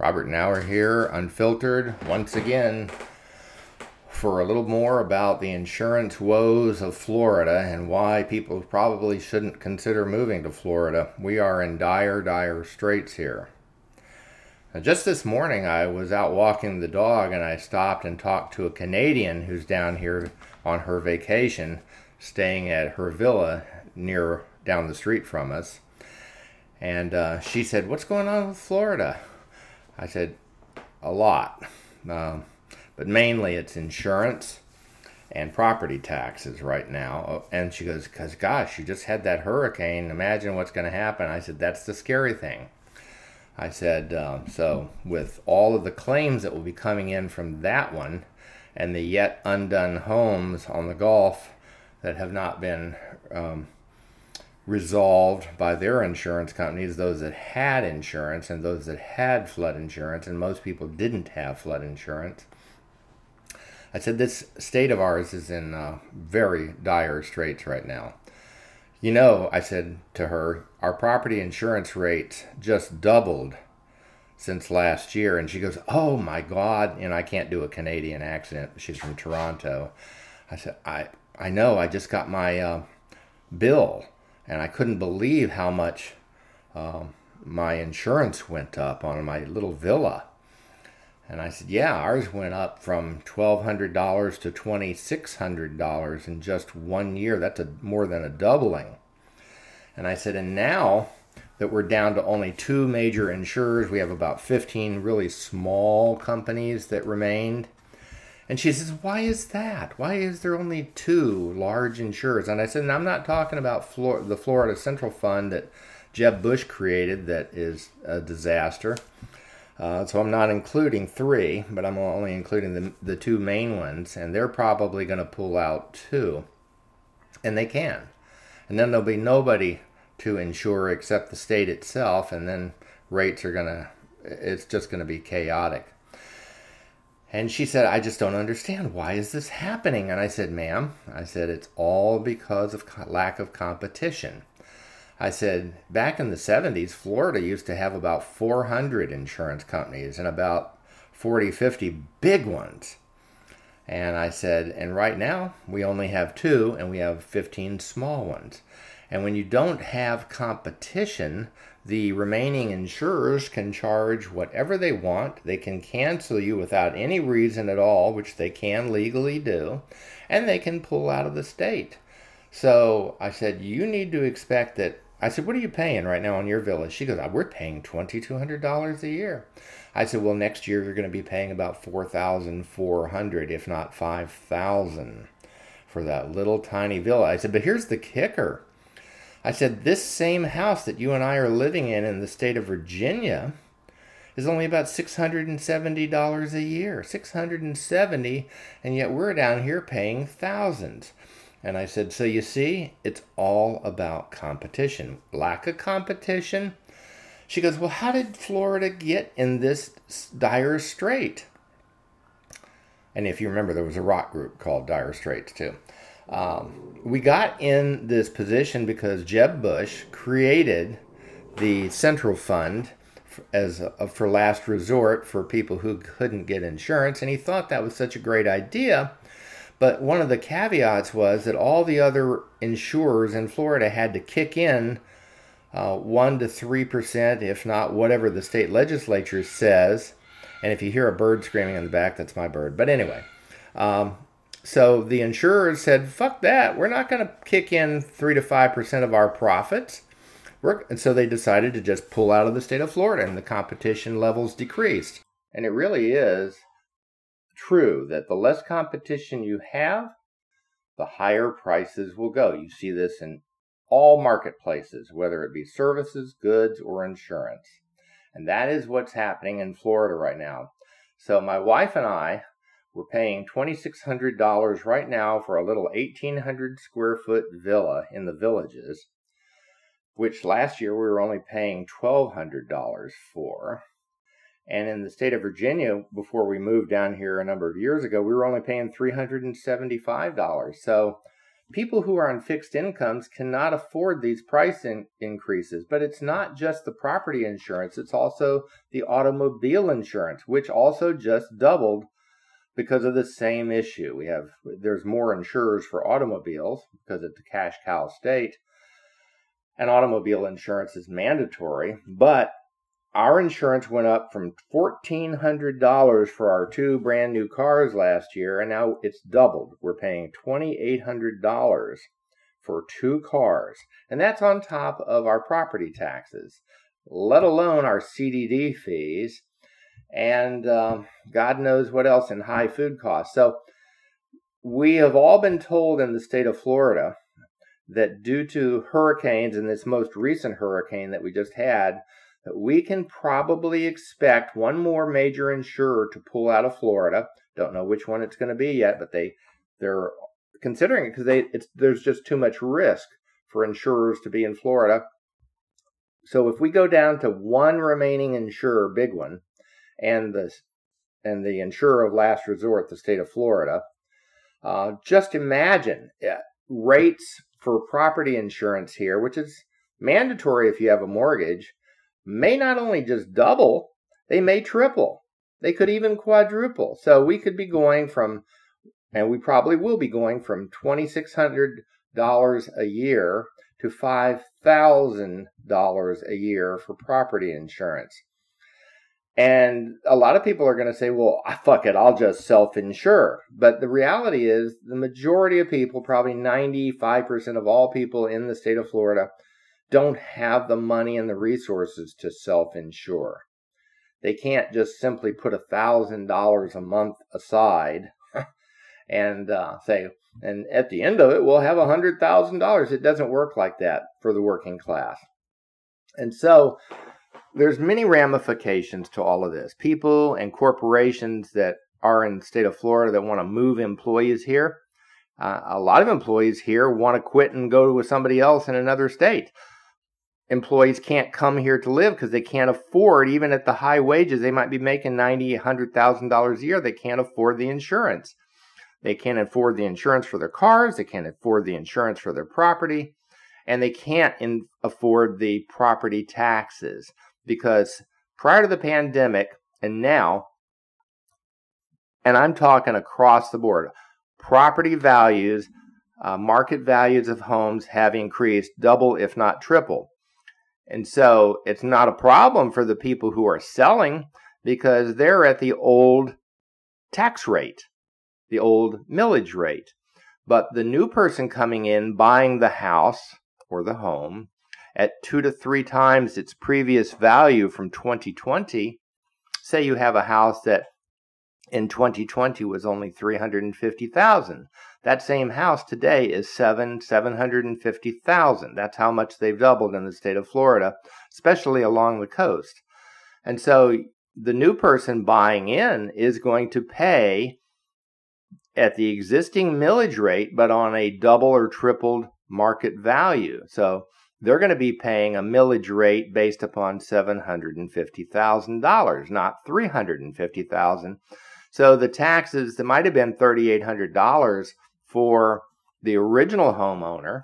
Robert Nauer here, unfiltered, once again, for a little more about the insurance woes of Florida and why people probably shouldn't consider moving to Florida. We are in dire, dire straits here. Now, just this morning, I was out walking the dog and I stopped and talked to a Canadian who's down here on her vacation, staying at her villa near down the street from us. And uh, she said, What's going on with Florida? I said, a lot. Um, but mainly it's insurance and property taxes right now. Oh, and she goes, because gosh, you just had that hurricane. Imagine what's going to happen. I said, that's the scary thing. I said, um, so with all of the claims that will be coming in from that one and the yet undone homes on the Gulf that have not been um, resolved by their insurance companies, those that had insurance and those that had flood insurance, and most people didn't have flood insurance. I said, This state of ours is in uh, very dire straits right now. You know, I said to her, our property insurance rates just doubled since last year. And she goes, Oh my God. And I can't do a Canadian accent. She's from Toronto. I said, I, I know, I just got my uh, bill and I couldn't believe how much um, my insurance went up on my little villa. And I said, Yeah, ours went up from $1,200 to $2,600 in just one year. That's a, more than a doubling. And I said, And now that we're down to only two major insurers, we have about 15 really small companies that remained. And she says, Why is that? Why is there only two large insurers? And I said, and I'm not talking about Flor- the Florida Central Fund that Jeb Bush created, that is a disaster. Uh, so I'm not including three, but I'm only including the, the two main ones, and they're probably going to pull out too. And they can. And then there'll be nobody to insure except the state itself, and then rates are going to, it's just going to be chaotic. And she said, I just don't understand. Why is this happening? And I said, Ma'am, I said, it's all because of lack of competition. I said, back in the 70s, Florida used to have about 400 insurance companies and about 40, 50 big ones. And I said, and right now we only have two and we have 15 small ones. And when you don't have competition, the remaining insurers can charge whatever they want. They can cancel you without any reason at all, which they can legally do, and they can pull out of the state. So I said, You need to expect that. I said, What are you paying right now on your villa? She goes, We're paying $2,200 a year. I said, Well, next year you're going to be paying about 4,400, if not 5,000 for that little tiny villa. I said, But here's the kicker I said, This same house that you and I are living in in the state of Virginia is only about $670 a year. 670 and yet we're down here paying thousands. And I said, So you see, it's all about competition. Lack of competition. She goes, Well, how did Florida get in this dire strait? And if you remember, there was a rock group called Dire Straits, too. Um, we got in this position because Jeb Bush created the Central Fund as a, for last resort for people who couldn't get insurance, and he thought that was such a great idea. But one of the caveats was that all the other insurers in Florida had to kick in uh, one to three percent, if not whatever the state legislature says. And if you hear a bird screaming in the back, that's my bird. But anyway, um, so the insurers said, fuck that. We're not going to kick in 3 to 5% of our profits. And so they decided to just pull out of the state of Florida and the competition levels decreased. And it really is true that the less competition you have, the higher prices will go. You see this in all marketplaces, whether it be services, goods, or insurance. And that is what's happening in Florida right now. So my wife and I we're paying $2,600 right now for a little 1,800 square foot villa in the villages, which last year we were only paying $1,200 for. And in the state of Virginia, before we moved down here a number of years ago, we were only paying $375. So people who are on fixed incomes cannot afford these price in- increases. But it's not just the property insurance, it's also the automobile insurance, which also just doubled because of the same issue. We have there's more insurers for automobiles because it's a cash cow state. And automobile insurance is mandatory, but our insurance went up from $1,400 for our two brand new cars last year, and now it's doubled. We're paying $2,800 for two cars, and that's on top of our property taxes, let alone our CDD fees, and um, God knows what else in high food costs. So, we have all been told in the state of Florida that due to hurricanes and this most recent hurricane that we just had, that we can probably expect one more major insurer to pull out of Florida. Don't know which one it's going to be yet, but they they're considering it because they it's there's just too much risk for insurers to be in Florida. So if we go down to one remaining insurer, big one, and the and the insurer of last resort, the state of Florida, uh, just imagine uh, rates for property insurance here, which is mandatory if you have a mortgage, may not only just double, they may triple. They could even quadruple. So we could be going from, and we probably will be going from $2,600 a year to $5,000 a year for property insurance. And a lot of people are going to say, well, fuck it, I'll just self insure. But the reality is, the majority of people, probably 95% of all people in the state of Florida, don't have the money and the resources to self insure. They can't just simply put a thousand dollars a month aside and uh, say, and at the end of it, we'll have a hundred thousand dollars. It doesn't work like that for the working class. And so there's many ramifications to all of this. People and corporations that are in the state of Florida that want to move employees here. Uh, a lot of employees here want to quit and go with somebody else in another state employees can't come here to live because they can't afford even at the high wages they might be making ninety hundred thousand dollars a year they can't afford the insurance they can't afford the insurance for their cars they can't afford the insurance for their property and they can't in, afford the property taxes because prior to the pandemic and now and i'm talking across the board property values uh, market values of homes have increased double if not triple and so it's not a problem for the people who are selling because they're at the old tax rate, the old millage rate. But the new person coming in buying the house or the home at two to three times its previous value from 2020, say you have a house that in 2020 was only 350,000. That same house today is seven seven hundred and fifty thousand. That's how much they've doubled in the state of Florida, especially along the coast. And so the new person buying in is going to pay at the existing millage rate, but on a double or tripled market value. So they're going to be paying a millage rate based upon $750,000, not $350,000. So the taxes that might have been $3,800 for the original homeowner,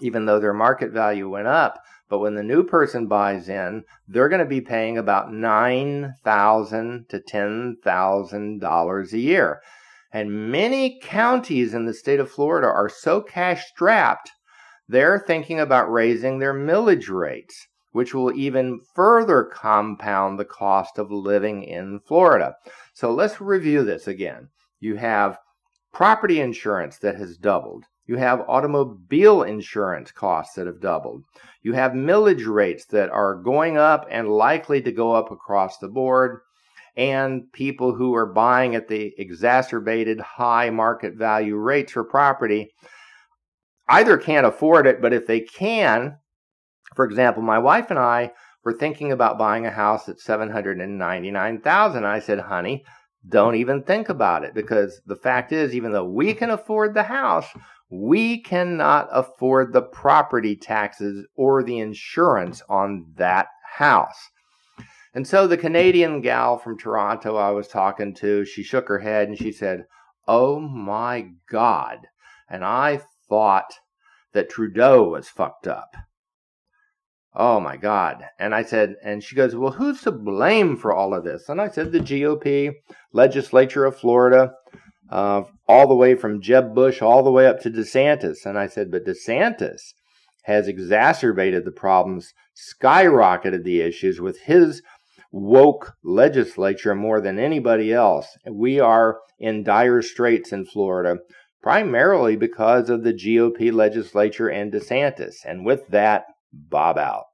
even though their market value went up. But when the new person buys in, they're going to be paying about $9,000 to ten thousand dollars a year. And many counties in the state of Florida are so cash strapped, they're thinking about raising their millage rates, which will even further compound the cost of living in Florida. So let's review this again. You have property insurance that has doubled. You have automobile insurance costs that have doubled. You have millage rates that are going up and likely to go up across the board. And people who are buying at the exacerbated high market value rates for property either can't afford it, but if they can, for example, my wife and I were thinking about buying a house at 799,000. I said, "Honey, don't even think about it because the fact is, even though we can afford the house, we cannot afford the property taxes or the insurance on that house. And so the Canadian gal from Toronto I was talking to, she shook her head and she said, Oh my God. And I thought that Trudeau was fucked up. Oh my God. And I said, and she goes, Well, who's to blame for all of this? And I said, The GOP legislature of Florida, uh, all the way from Jeb Bush all the way up to DeSantis. And I said, But DeSantis has exacerbated the problems, skyrocketed the issues with his woke legislature more than anybody else. We are in dire straits in Florida, primarily because of the GOP legislature and DeSantis. And with that, Bob out.